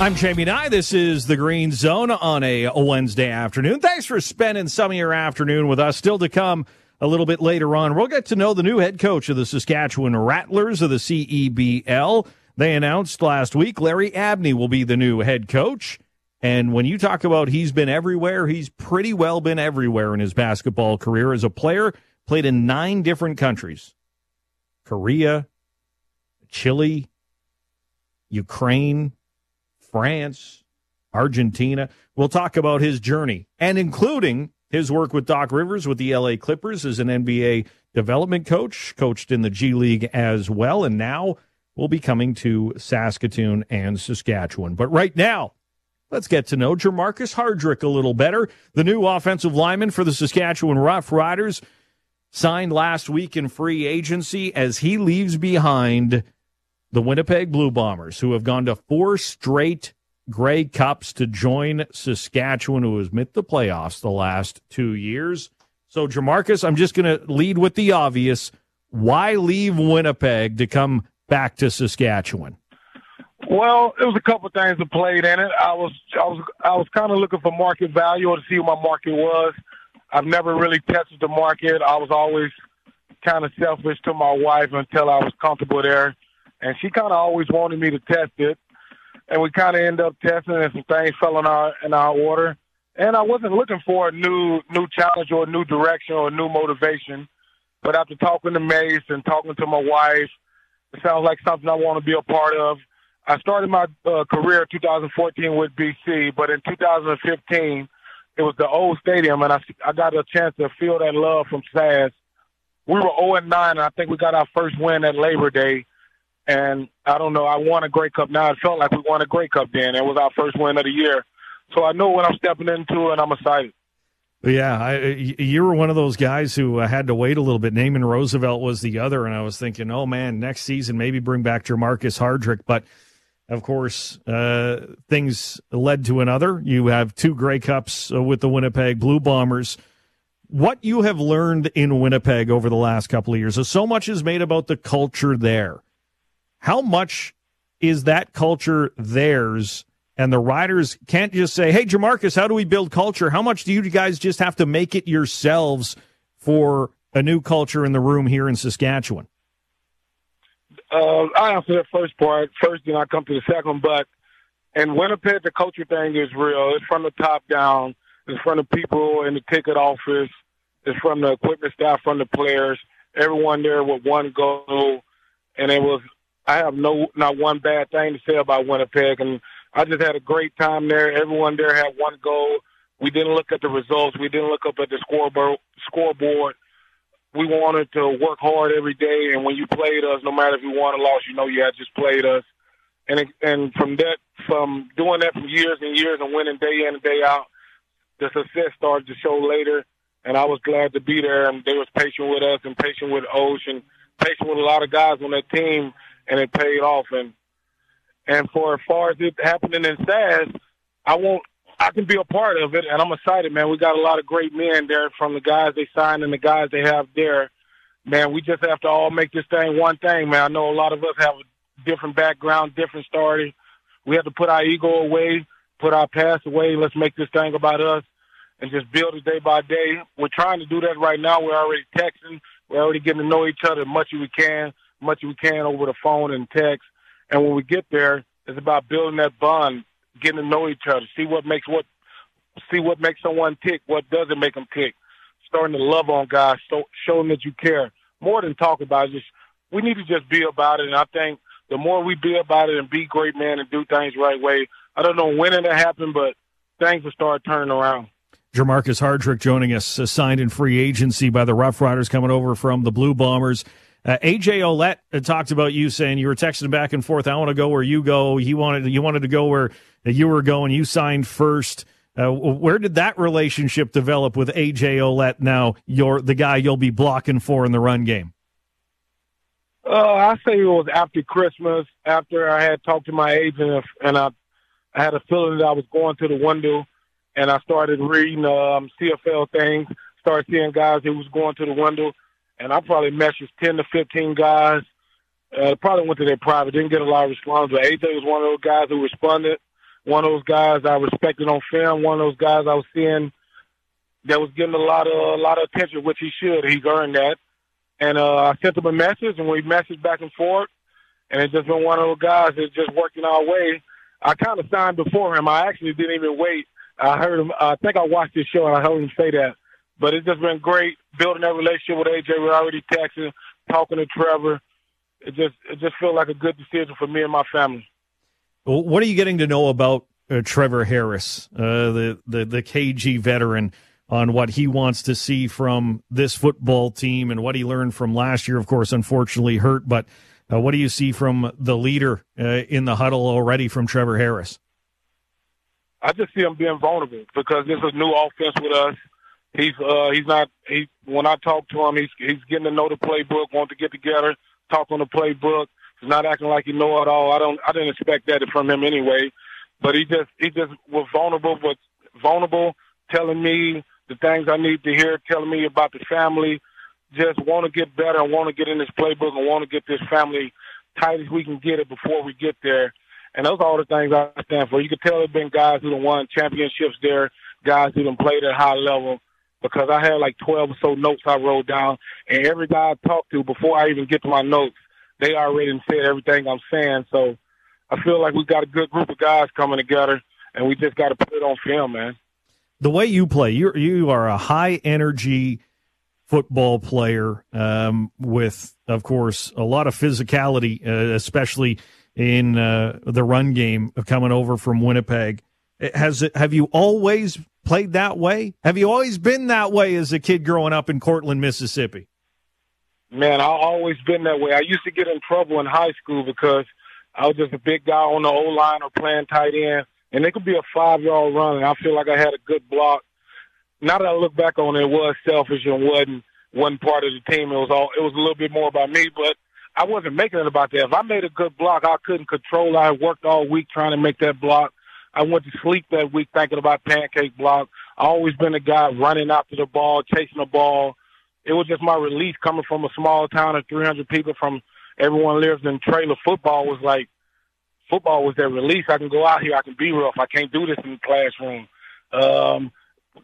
I'm Jamie Nye. This is the Green Zone on a Wednesday afternoon. Thanks for spending some of your afternoon with us. Still to come a little bit later on, we'll get to know the new head coach of the Saskatchewan Rattlers of the CEBL. They announced last week Larry Abney will be the new head coach. And when you talk about he's been everywhere, he's pretty well been everywhere in his basketball career as a player, played in nine different countries Korea, Chile, Ukraine, France, Argentina. We'll talk about his journey and including his work with Doc Rivers with the LA Clippers as an NBA development coach, coached in the G League as well, and now will be coming to Saskatoon and Saskatchewan. But right now, let's get to know Jermarcus Hardrick a little better. The new offensive lineman for the Saskatchewan Rough Riders signed last week in free agency as he leaves behind the Winnipeg Blue Bombers, who have gone to four straight Grey Cups to join Saskatchewan, who has missed the playoffs the last two years. So, Jermarcus, I'm just going to lead with the obvious. Why leave Winnipeg to come back to Saskatchewan? Well, it was a couple of things that played in it. I was I was I was kind of looking for market value or to see what my market was. I've never really tested the market. I was always kind of selfish to my wife until I was comfortable there and she kind of always wanted me to test it. And we kind of ended up testing, and some things fell in our in our order. And I wasn't looking for a new new challenge or a new direction or a new motivation. But after talking to Mace and talking to my wife, it sounds like something I want to be a part of. I started my uh, career in 2014 with BC, but in 2015, it was the old stadium, and I, I got a chance to feel that love from SAS. We were 0 and 9, and I think we got our first win at Labor Day. And I don't know, I won a Grey Cup now. It felt like we won a Grey Cup then. It was our first win of the year. So I know what I'm stepping into, and I'm excited. Yeah, I, you were one of those guys who uh, had to wait a little bit. Naaman Roosevelt was the other, and I was thinking, oh man, next season maybe bring back Jermarcus Hardrick. But of course, uh, things led to another. You have two Grey Cups uh, with the Winnipeg Blue Bombers. What you have learned in Winnipeg over the last couple of years, so much is made about the culture there. How much is that culture theirs? And the riders can't just say, "Hey, Jermarcus, how do we build culture?" How much do you guys just have to make it yourselves for a new culture in the room here in Saskatchewan? Uh, I answer the first part first, then I come to the second. But in Winnipeg, the culture thing is real. It's from the top down. It's from the people in the ticket office. It's from the equipment staff, from the players. Everyone there with one goal, and it was I have no not one bad thing to say about Winnipeg, and I just had a great time there. Everyone there had one goal. We didn't look at the results. We didn't look up at the scoreboard. Scoreboard. We wanted to work hard every day, and when you played us, no matter if you won or lost, you know you had just played us. And and from that, from doing that for years and years and winning day in and day out, the success started to show later. And I was glad to be there, and they was patient with us and patient with Ocean, patient with a lot of guys on that team and it paid off. And and for as far as it happening in SAS, I won't. I can be a part of it, and I'm excited, man. We got a lot of great men there from the guys they signed and the guys they have there. Man, we just have to all make this thing one thing, man. I know a lot of us have a different background, different story. We have to put our ego away, put our past away. Let's make this thing about us and just build it day by day. We're trying to do that right now. We're already texting. We're already getting to know each other as much as we can much as we can over the phone and text. And when we get there, it's about building that bond, getting to know each other, see what makes what, see what makes someone tick, what doesn't make them tick. Starting to love on guys, so, showing that you care more than talk about it. Just we need to just be about it. And I think the more we be about it and be great men and do things right way, I don't know when it'll happen, but things will start turning around. Jermarcus Hardrick joining us, uh, signed in free agency by the Rough Riders, coming over from the Blue Bombers. Uh, AJ Ouellette talked about you saying you were texting back and forth. I want to go where you go. He wanted you wanted to go where you were going. You signed first. Uh, where did that relationship develop with AJ Ouellette? Now you're the guy you'll be blocking for in the run game. Uh, I say it was after Christmas, after I had talked to my agent, and I, I had a feeling that I was going to the window, and I started reading um, CFL things, started seeing guys who was going to the window and I probably messaged ten to fifteen guys. Uh, probably went to their private, didn't get a lot of response. But AJ was one of those guys who responded. one of those guys I respected on film, one of those guys I was seeing that was getting a lot of a lot of attention, which he should. He's earned that. And uh, I sent him a message, and we messaged back and forth. And it's just been one of those guys that's just working our way. I kind of signed before him. I actually didn't even wait. I heard him. I think I watched his show, and I heard him say that. But it's just been great building that relationship with AJ. We're already texting, talking to Trevor. It just it just feels like a good decision for me and my family. Well, what are you getting to know about uh, Trevor Harris, uh, the, the the KG veteran? on what he wants to see from this football team and what he learned from last year. Of course, unfortunately hurt, but uh, what do you see from the leader uh, in the huddle already from Trevor Harris? I just see him being vulnerable because this is new offense with us. He's uh, he's not he when I talk to him, he's he's getting to know the playbook, want to get together, talk on the playbook. He's not acting like he know it all. I don't I didn't expect that from him anyway. But he just he just was vulnerable, but vulnerable, telling me the things I need to hear, telling me about the family. Just want to get better and want to get in this playbook and want to get this family tight as we can get it before we get there. And those are all the things I stand for. You can tell there's been guys who have won championships there, guys who have played at a high level. Because I had like 12 or so notes I wrote down, and every guy I talked to before I even get to my notes, they already said everything I'm saying. So I feel like we've got a good group of guys coming together, and we just got to put it on film, man the way you play, you you are a high energy football player um, with, of course, a lot of physicality, uh, especially in uh, the run game of coming over from Winnipeg. Has it? Have you always played that way? Have you always been that way as a kid growing up in Courtland, Mississippi? Man, I've always been that way. I used to get in trouble in high school because I was just a big guy on the O line or playing tight end and it could be a five yard run, and I feel like I had a good block. Now that I look back on it, it was selfish and wasn't wasn't part of the team. It was all it was a little bit more about me, but I wasn't making it about that. If I made a good block, I couldn't control. I worked all week trying to make that block. I went to sleep that week thinking about pancake block. I always been a guy running after the ball, chasing the ball. It was just my release coming from a small town of 300 people from everyone lives in trailer football was like football was their release. I can go out here, I can be rough. I can't do this in the classroom. Um,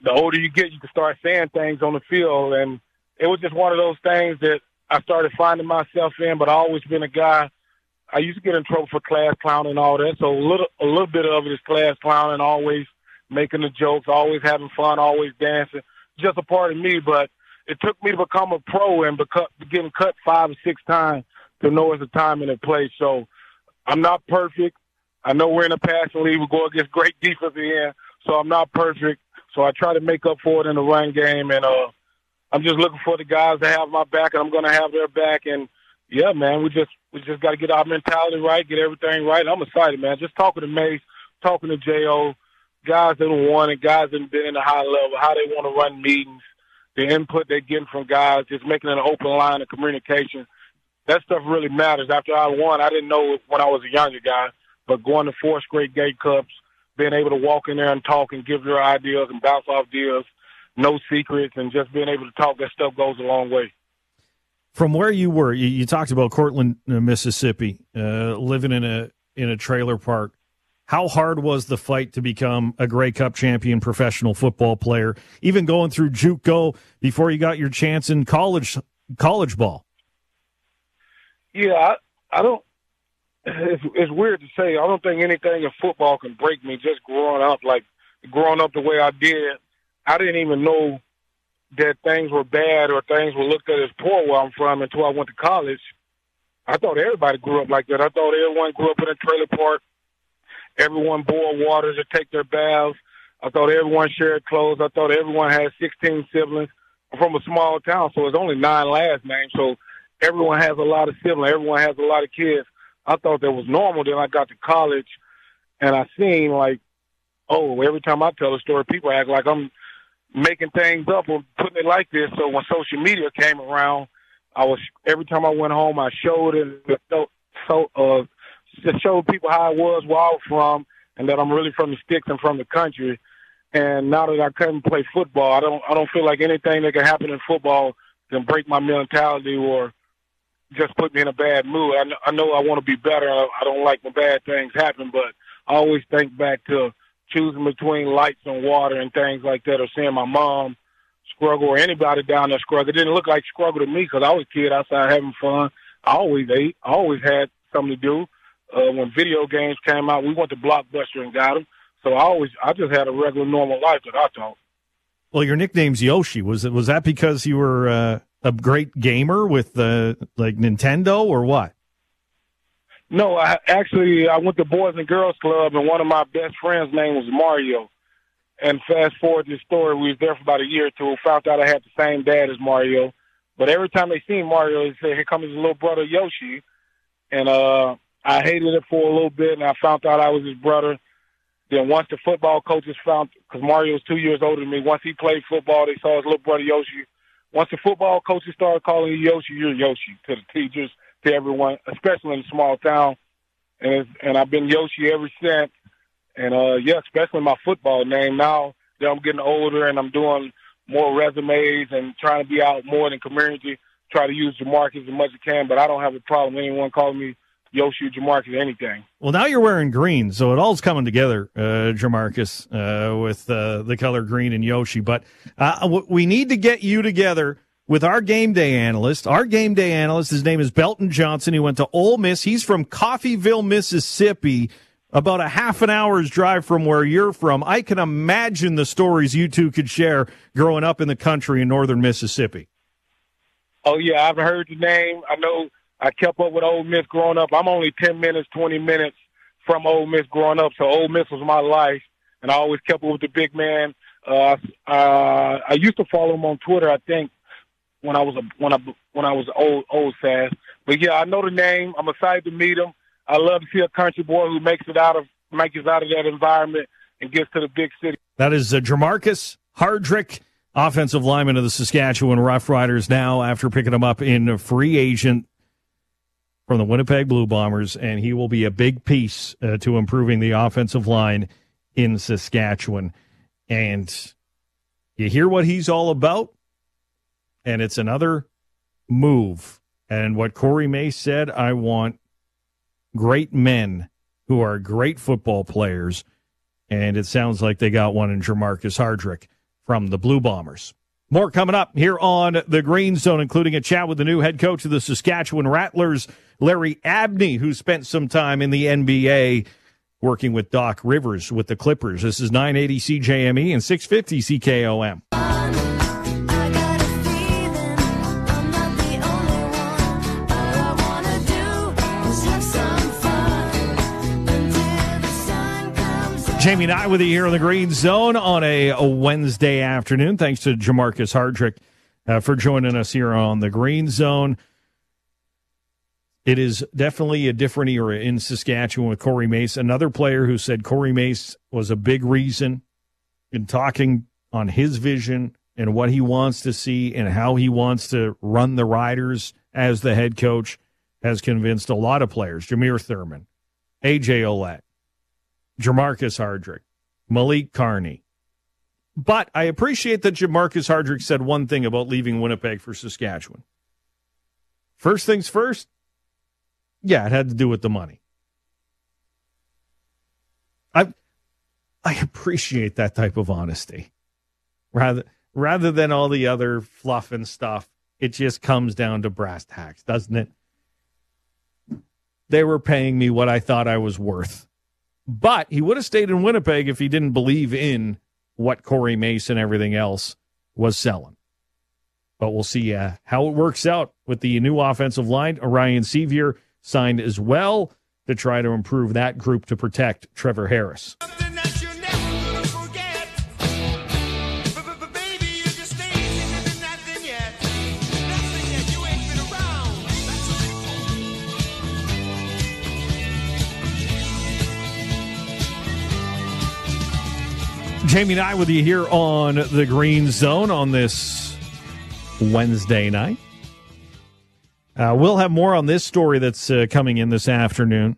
the older you get, you can start saying things on the field, and it was just one of those things that I started finding myself in. But I always been a guy. I used to get in trouble for class clowning and all that, so a little a little bit of it is class clowning, always making the jokes, always having fun, always dancing. Just a part of me, but it took me to become a pro and become, getting cut five or six times to know it's a time and a place. So I'm not perfect. I know we're in a passing league. We go against great defense here, so I'm not perfect. So I try to make up for it in the run game, and uh, I'm just looking for the guys to have my back, and I'm going to have their back. And yeah, man, we just we just got to get our mentality right, get everything right. I'm excited, man. Just talking to Mace, talking to Jo, guys that won and guys that been in the high level, how they want to run meetings, the input they're getting from guys, just making an open line of communication that stuff really matters. After I won, I didn't know when I was a younger guy, but going to fourth grade Grey Cups, being able to walk in there and talk and give your ideas and bounce off deals, no secrets, and just being able to talk, that stuff goes a long way. From where you were, you, you talked about Courtland, uh, Mississippi, uh, living in a in a trailer park. How hard was the fight to become a Grey Cup champion professional football player? Even going through JUCO before you got your chance in college college ball. Yeah, I, I don't. It's, it's weird to say. I don't think anything in football can break me. Just growing up, like growing up the way I did, I didn't even know that things were bad or things were looked at as poor where I'm from until I went to college. I thought everybody grew up like that. I thought everyone grew up in a trailer park. Everyone boiled water to take their baths. I thought everyone shared clothes. I thought everyone had 16 siblings. I'm from a small town, so it's only nine last names. So everyone has a lot of siblings, everyone has a lot of kids. I thought that was normal. Then I got to college, and I seen like, oh, every time I tell a story, people act like I'm making things up or putting it like this. So when social media came around, I was every time I went home, I showed it, so uh, just showed people how I was, where I was from, and that I'm really from the sticks and from the country. And now that I couldn't play football, I don't I don't feel like anything that can happen in football can break my mentality or just put me in a bad mood. I know I, know I want to be better. I, I don't like when bad things happen, but I always think back to choosing between lights and water and things like that, or seeing my mom struggle or anybody down there struggle. It didn't look like struggle to me because I was a kid outside having fun. I always ate. I always had something to do. Uh, when video games came out, we went to Blockbuster and got them. So I always, I just had a regular, normal life that I thought. Well, your nickname's Yoshi. Was it was that because you were uh, a great gamer with uh, like Nintendo or what? No, I actually I went to Boys and Girls Club, and one of my best friends' name was Mario. And fast forward this story, we was there for about a year or two. Found out I had the same dad as Mario, but every time they seen Mario, they said, "Here comes his little brother Yoshi," and uh, I hated it for a little bit, and I found out I was his brother. Then once the football coaches found, because Mario was two years older than me, once he played football, they saw his little brother Yoshi. Once the football coaches started calling you Yoshi, you're Yoshi to the teachers, to everyone, especially in a small town. And and I've been Yoshi ever since. And uh, yeah, especially my football name. Now that I'm getting older and I'm doing more resumes and trying to be out more the community, try to use Jermarcus as much as I can. But I don't have a problem anyone calling me Yoshi Jermarcus anything. Well, now you're wearing green, so it all's coming together, uh, Jermarcus, uh, with uh, the color green and Yoshi. But uh, we need to get you together with our game day analyst. Our game day analyst, his name is Belton Johnson. He went to Ole Miss. He's from Coffeyville, Mississippi, about a half an hour's drive from where you're from. I can imagine the stories you two could share growing up in the country in northern Mississippi. Oh yeah, I've heard the name. I know I kept up with Ole Miss growing up. I'm only ten minutes, twenty minutes from Ole Miss growing up, so Ole Miss was my life, and I always kept up with the big man. Uh, uh, I used to follow him on Twitter. I think when I was a when I when I was old old sass. But yeah, I know the name. I'm excited to meet him. I love to see a country boy who makes it out of makes it out of that environment and gets to the big city. That is uh, Jermarcus Hardrick, offensive lineman of the Saskatchewan Roughriders. Now, after picking him up in a free agent from the Winnipeg Blue Bombers, and he will be a big piece uh, to improving the offensive line in Saskatchewan. And you hear what he's all about? And it's another move. And what Corey Mace said, I want great men who are great football players. And it sounds like they got one in Jermarcus Hardrick from the Blue Bombers. More coming up here on the Green Zone, including a chat with the new head coach of the Saskatchewan Rattlers, Larry Abney, who spent some time in the NBA working with Doc Rivers with the Clippers. This is 980 CJME and 650 CKOM. Jamie and I with you here on the Green Zone on a, a Wednesday afternoon. Thanks to Jermarcus Hardrick uh, for joining us here on the Green Zone. It is definitely a different era in Saskatchewan with Corey Mace. Another player who said Corey Mace was a big reason in talking on his vision and what he wants to see and how he wants to run the Riders as the head coach has convinced a lot of players. Jameer Thurman, AJ Ouellette, Jermarcus Hardrick, Malik Carney. But I appreciate that Jermarcus Hardrick said one thing about leaving Winnipeg for Saskatchewan. First things first, yeah, it had to do with the money. I I appreciate that type of honesty. Rather rather than all the other fluff and stuff, it just comes down to brass tacks, doesn't it? They were paying me what I thought I was worth. But he would have stayed in Winnipeg if he didn't believe in what Corey Mason and everything else was selling. But we'll see uh, how it works out with the new offensive line. Ryan Sceviour signed as well to try to improve that group to protect Trevor Harris. Jamie and I with you here on the Green Zone on this Wednesday night. Uh, we'll have more on this story that's uh, coming in this afternoon.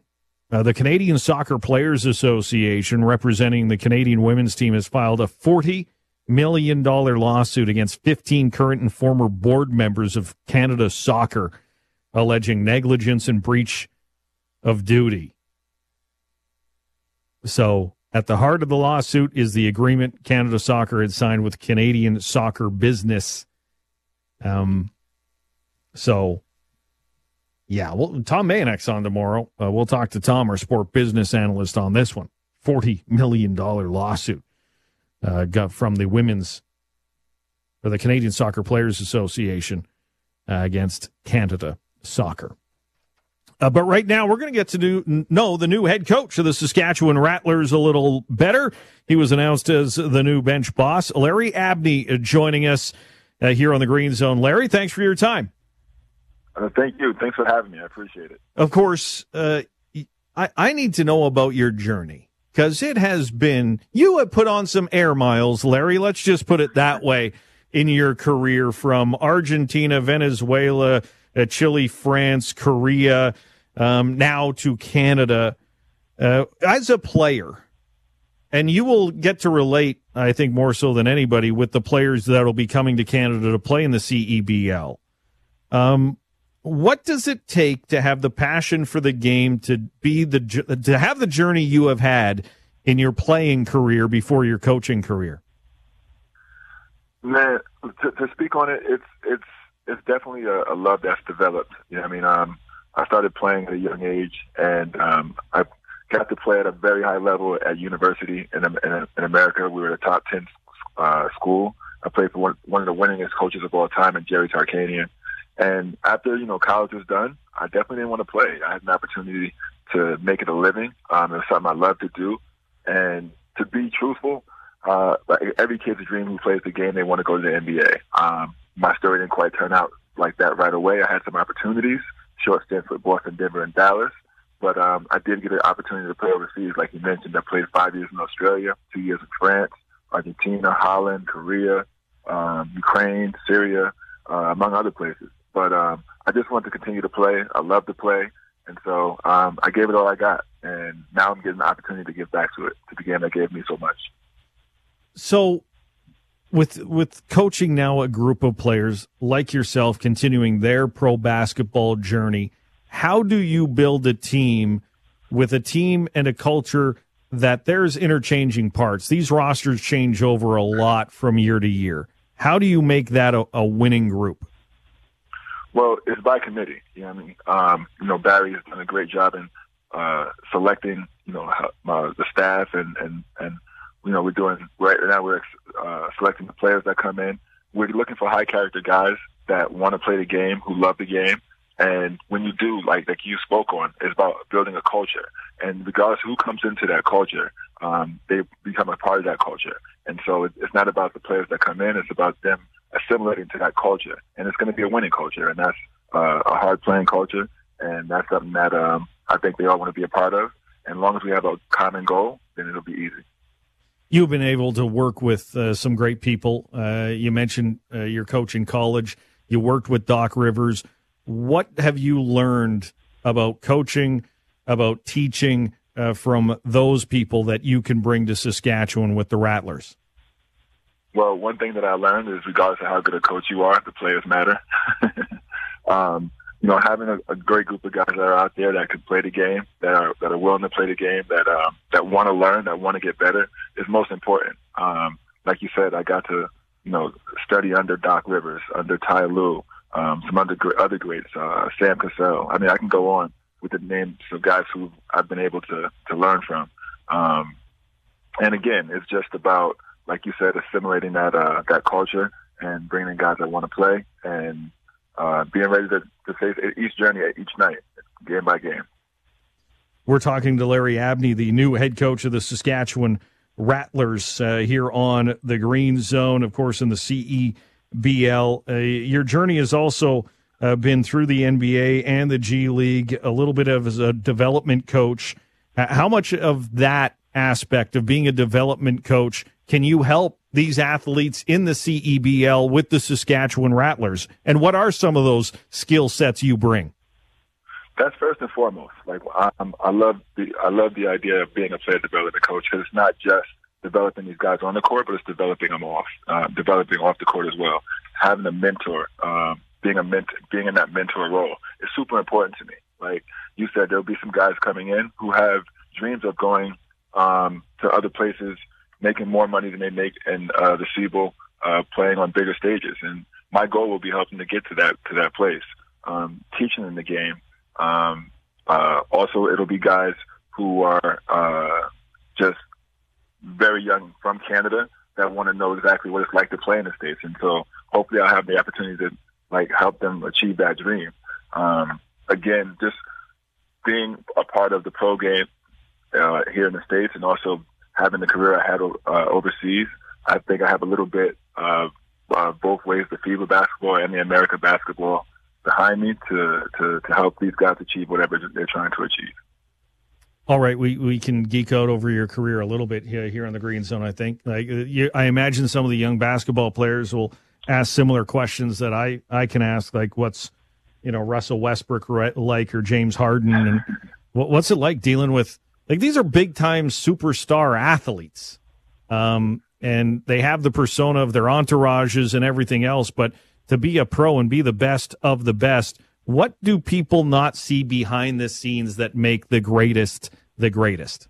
Uh, the Canadian Soccer Players Association, representing the Canadian women's team, has filed a $40 million lawsuit against 15 current and former board members of Canada Soccer, alleging negligence and breach of duty. so at the heart of the lawsuit is the agreement Canada Soccer had signed with Canadian Soccer Business. Um, so yeah, well, Tom Mayenknecht's on tomorrow. Uh, we'll talk to Tom, our sport business analyst, on this one. $40 million lawsuit uh, got from the women's or the Canadian Soccer Players Association uh, against Canada Soccer. Uh, but right now, we're going to get to new, know the new head coach of the Saskatchewan Rattlers a little better. He was announced as the new bench boss. Larry Abney uh, joining us uh, here on the Green Zone. Larry, thanks for your time. Uh, thank you. Thanks for having me. I appreciate it. Of course, uh, I, I need to know about your journey because it has been, you have put on some air miles, Larry. Let's just put it that way in your career from Argentina, Venezuela, uh, Chile, France, Korea, um, now to Canada. Uh, as a player, and you will get to relate, I think, more so than anybody with the players that will be coming to Canada to play in the CEBL. Um, what does it take to have the passion for the game to be the to have the journey you have had in your playing career before your coaching career? Man, to, to speak on it, it's it's it's definitely a, a love that's developed. Know, I mean, um, I started playing at a young age, and um, I got to play at a very high level at university in in, in America. We were a top ten uh, school. I played for one, one of the winningest coaches of all time, and Jerry Tarkanian. And after, you know, college was done, I definitely didn't want to play. I had an opportunity to make it a living. Um, it was something I love to do. And to be truthful, uh, like every kid's dream who plays the game, they want to go to the NBA. Um, my story didn't quite turn out like that right away. I had some opportunities, short stints with Boston, Denver, and Dallas. But um, I did get an opportunity to play overseas, like you mentioned. I played five years in Australia, two years in France, Argentina, Holland, Korea, um, Ukraine, Syria, uh, among other places. But um, I just want to continue to play. I love to play. And so um, I gave it all I got. And now I'm getting the opportunity to give back to it, to the game that gave me so much. So with with coaching now a group of players like yourself continuing their pro basketball journey, how do you build a team with a team and a culture that there's interchanging parts? These rosters change over a lot from year to year. How do you make that a, a winning group? Well, it's by committee. You know I mean? Um, you know, Barry has done a great job in uh, selecting, you know, uh, the staff and, and, and, you know, we're doing right now, we're uh, selecting the players that come in. We're looking for high character guys that want to play the game, who love the game. And when you do, like, like you spoke on, it's about building a culture. And regardless who comes into that culture, um, they become a part of that culture. And so it's not about the players that come in, it's about them assimilating to that culture, and it's going to be a winning culture, and that's uh, a hard playing culture, and that's something that um, I think they all want to be a part of. And as long as we have a common goal, then it'll be easy. You've been able to work with uh, some great people. Uh, you mentioned uh, your coach in college. You worked with Doc Rivers. What have you learned about coaching, about teaching uh, from those people that you can bring to Saskatchewan with the Rattlers? Well, one thing that I learned is regardless of how good a coach you are, the players matter. um, you know, having a, a, great group of guys that are out there that can play the game, that are that are willing to play the game, that um, that want to learn, that want to get better, is most important. Um, like you said, I got to you know study under Doc Rivers, under Ty Lue, um, some other other greats, uh, Sam Cassell. I mean, I can go on with the names of guys who I've been able to to learn from. Um, and again, it's just about like you said, assimilating that uh, that culture and bringing in guys that want to play and uh, being ready to, to face each journey each night, game by game. We're talking to Larry Abney, the new head coach of the Saskatchewan Rattlers, uh, here on the Green Zone, of course, in the CEBL. Uh, your journey has also uh, been through the NBA and the G League, a little bit of as a development coach. how much of that aspect of being a development coach can you help these athletes in the CEBL with the Saskatchewan Rattlers? And what are some of those skill sets you bring? That's first and foremost. Like I'm, I love the I love the idea of being a player development coach because it's not just developing these guys on the court, but it's developing them off, uh, developing off the court as well. Having a mentor, um, being a mentor, being in that mentor role is super important to me. Like you said, there'll be some guys coming in who have dreams of going um, to other places, making more money than they make in uh, the SIBO, uh, playing on bigger stages. And my goal will be helping to get to that to that place, um, teaching them the game. Um, uh, also, it'll be guys who are uh, just very young from Canada that want to know exactly what it's like to play in the states, and so hopefully I'll have the opportunity to like help them achieve that dream. Um, again, just being a part of the pro game uh, here in the states, and also having the career I had uh, overseas, I think I have a little bit of uh, both ways, the FIBA basketball and the America basketball behind me to, to, to help these guys achieve whatever they're trying to achieve. All right, we, we can geek out over your career a little bit here, here on the Green Zone. I think, like you, I imagine some of the young basketball players will ask similar questions that I, I can ask, like what's you know Russell Westbrook like or James Harden, and what's it like dealing with like these are big time superstar athletes, um, and they have the persona of their entourages and everything else, but to be a pro and be the best of the best what do people not see behind the scenes that make the greatest the greatest?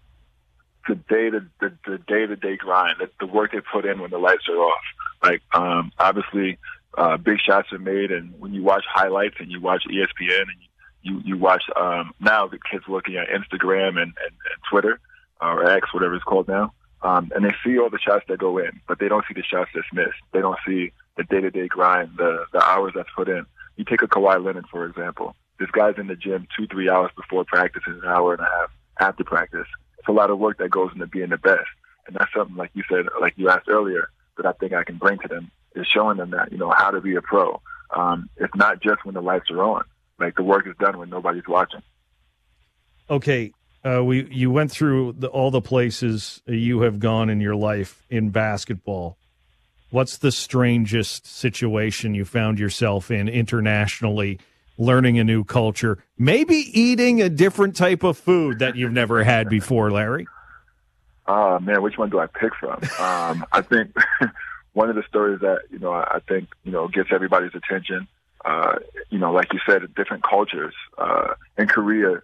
The day to the, day to day grind, the, the work they put in when the lights are off. Like um, obviously, uh, big shots are made, and when you watch highlights and you watch ESPN and you you you watch um, now the kids looking at Instagram and, and, and Twitter or X, whatever it's called now, um, and they see all the shots that go in, but they don't see the shots that's missed. They don't see the day to day grind, the the hours that's put in. You take a Kawhi Leonard, for example. This guy's in the gym two, three hours before practice and an hour and a half after practice. It's a lot of work that goes into being the best. And that's something, like you said, like you asked earlier, that I think I can bring to them is showing them that, you know, how to be a pro. Um, it's not just when the lights are on. Like the work is done when nobody's watching. Okay. Uh, we you went through the, all the places you have gone in your life in basketball. What's the strangest situation you found yourself in internationally, learning a new culture, maybe eating a different type of food that you've never had before, Larry? Oh man, which one do I pick from? Um, I think one of the stories that you know I think you know gets everybody's attention. Uh, you know, like you said, different cultures. Uh, in Korea,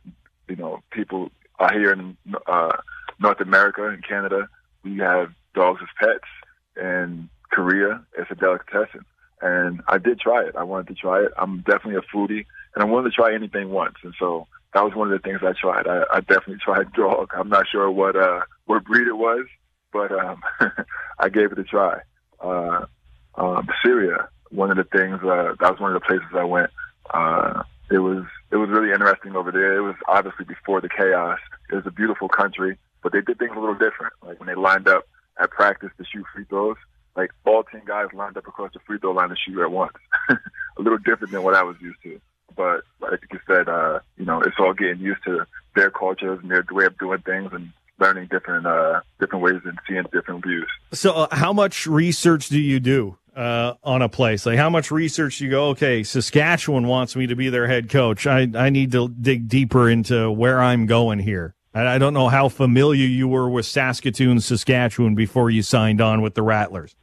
you know, people are here in uh, North America and Canada. We have dogs as pets, and Korea. It's a delicatessen. And I did try it. I wanted to try it. I'm definitely a foodie, and I wanted to try anything once. And so that was one of the things I tried. I, I definitely tried dog. I'm not sure what uh, what breed it was, but um, I gave it a try. Uh, um, Syria, one of the things uh, that was one of the places I went. Uh, it was it was really interesting over there. It was obviously before the chaos. It was a beautiful country, but they did things a little different. Like when they lined up at practice to shoot free throws, like all ten guys lined up across the free throw line to shoot at once. a little different than what I was used to. But like you said, uh, you know, it's all getting used to their cultures and their way of doing things and learning different uh, different ways and seeing different views. So, uh, how much research do you do uh, on a place? Like, how much research you go? Okay, Saskatchewan wants me to be their head coach. I I need to dig deeper into where I'm going here. I, I don't know how familiar you were with Saskatoon, Saskatchewan before you signed on with the Rattlers.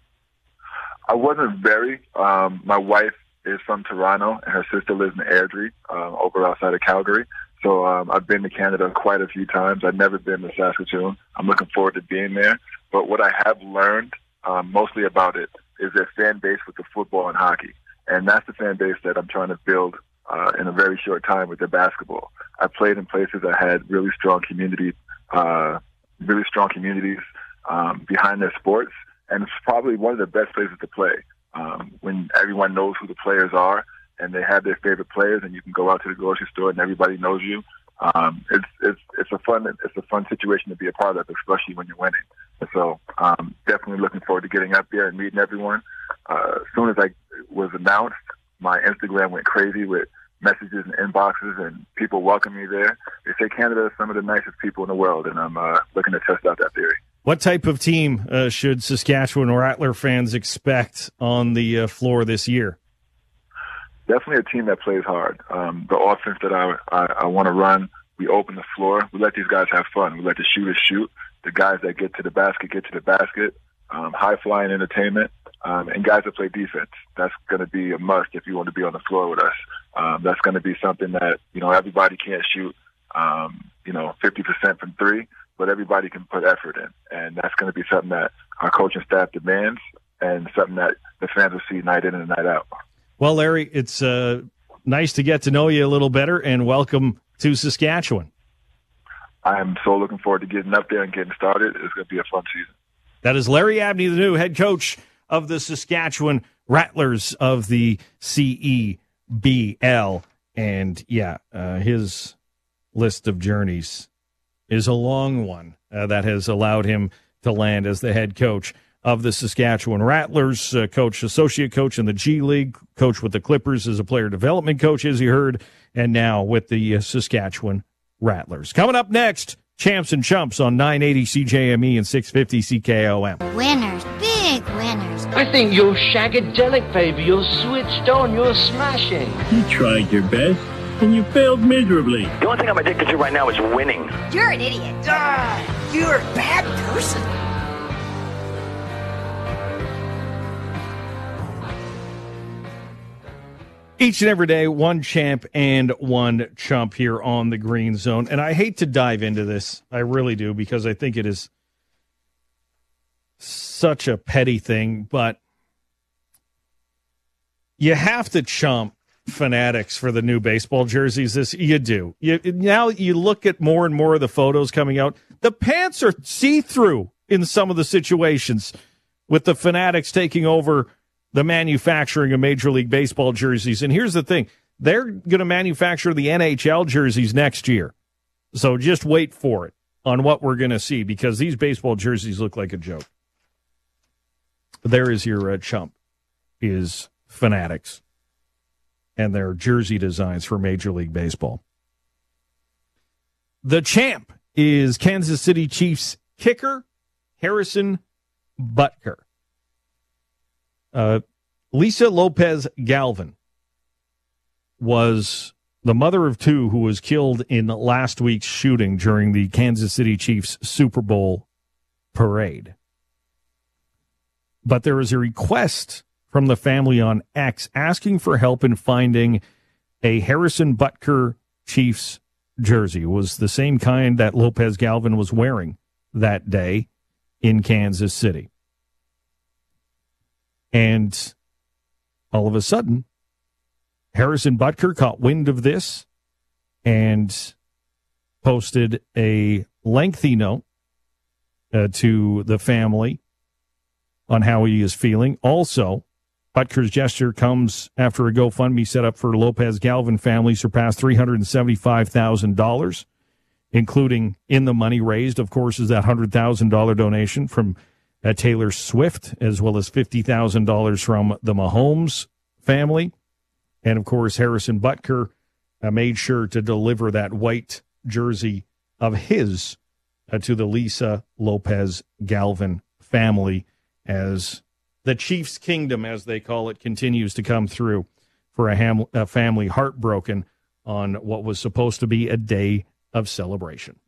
I wasn't very. Um, my wife is from Toronto, and her sister lives in Airdrie, um, over outside of Calgary. So um, I've been to Canada quite a few times. I've never been to Saskatoon. I'm looking forward to being there. But what I have learned um, mostly about it is their fan base with the football and hockey, and that's the fan base that I'm trying to build uh, in a very short time with their basketball. I played in places that had really strong community, uh, really strong communities um, behind their sports and it's probably one of the best places to play um, when everyone knows who the players are and they have their favorite players, and you can go out to the grocery store and everybody knows you. Um, it's it's it's a fun it's a fun situation to be a part of, especially when you're winning. So, um, definitely looking forward to getting up there and meeting everyone. Uh, as soon as I was announced, my Instagram went crazy with messages and inboxes and people welcome me there. They say Canada is some of the nicest people in the world, and I'm uh, looking to test out that theory. What type of team uh, should Saskatchewan Rattler fans expect on the uh, floor this year? Definitely a team that plays hard. Um, the offense that I, I, I want to run, we open the floor. We let these guys have fun. We let the shooters shoot. The guys that get to the basket get to the basket. Um, high flying entertainment, um, and guys that play defense. That's going to be a must if you want to be on the floor with us. Um, that's going to be something that you know everybody can't shoot. Um, you know, 50% from three, but everybody can put effort in, and that's going to be something that our coaching staff demands, and something that the fans will see night in and night out. Well, Larry, it's uh, nice to get to know you a little better, and welcome to Saskatchewan. I'm so looking forward to getting up there and getting started. It's going to be a fun season. That is Larry Abney, the new head coach of the Saskatchewan Rattlers of the CEBL. And yeah, uh, his list of journeys is a long one uh, that has allowed him to land as the head coach of the Saskatchewan Rattlers, uh, coach, associate coach in the G League, coach with the Clippers as a player development coach, as you heard, and now with the uh, Saskatchewan Rattlers. Coming up next, Champs and Chumps on 980 CJME and 650 CKOM. Winners, big winners. I think you're shagadelic, baby. You're switched on. You're smashing. You tried your best, and you failed miserably. The only thing I'm addicted to right now is winning. You're an idiot. Ah, you're a bad person. Each and every day, one champ and one chump here on the Green Zone. And I hate to dive into this. I really do, because I think it is such a petty thing, but you have to chump fanatics for the new baseball jerseys this you do you now you look at more and more of the photos coming out the pants are see-through in some of the situations with the fanatics taking over the manufacturing of major league baseball jerseys and here's the thing they're going to manufacture the NHL jerseys next year so just wait for it on what we're going to see because these baseball jerseys look like a joke there is your uh, chump is fanatics and their jersey designs for Major League Baseball. The champ is Kansas City Chiefs kicker Harrison Butker. Uh, Lisa Lopez Galvan was the mother of two who was killed in last week's shooting during the Kansas City Chiefs Super Bowl parade. But there is a request from the family on X asking for help in finding a Harrison Butker Chiefs jersey. It was the same kind that Lopez Galvan was wearing that day in Kansas City. And all of a sudden, Harrison Butker caught wind of this and posted a lengthy note uh, to the family on how he is feeling. Also, Butker's gesture comes after a GoFundMe set up for Lopez Galvan family surpassed $375,000, including in the money raised, of course, is that $100,000 donation from uh, Taylor Swift, as well as $50,000 from the Mahomes family. And of course, Harrison Butker uh, made sure to deliver that white jersey of his uh, to the Lisa Lopez Galvan family as the Chiefs' kingdom, as they call it, continues to come through for a, ham- a family heartbroken on what was supposed to be a day of celebration.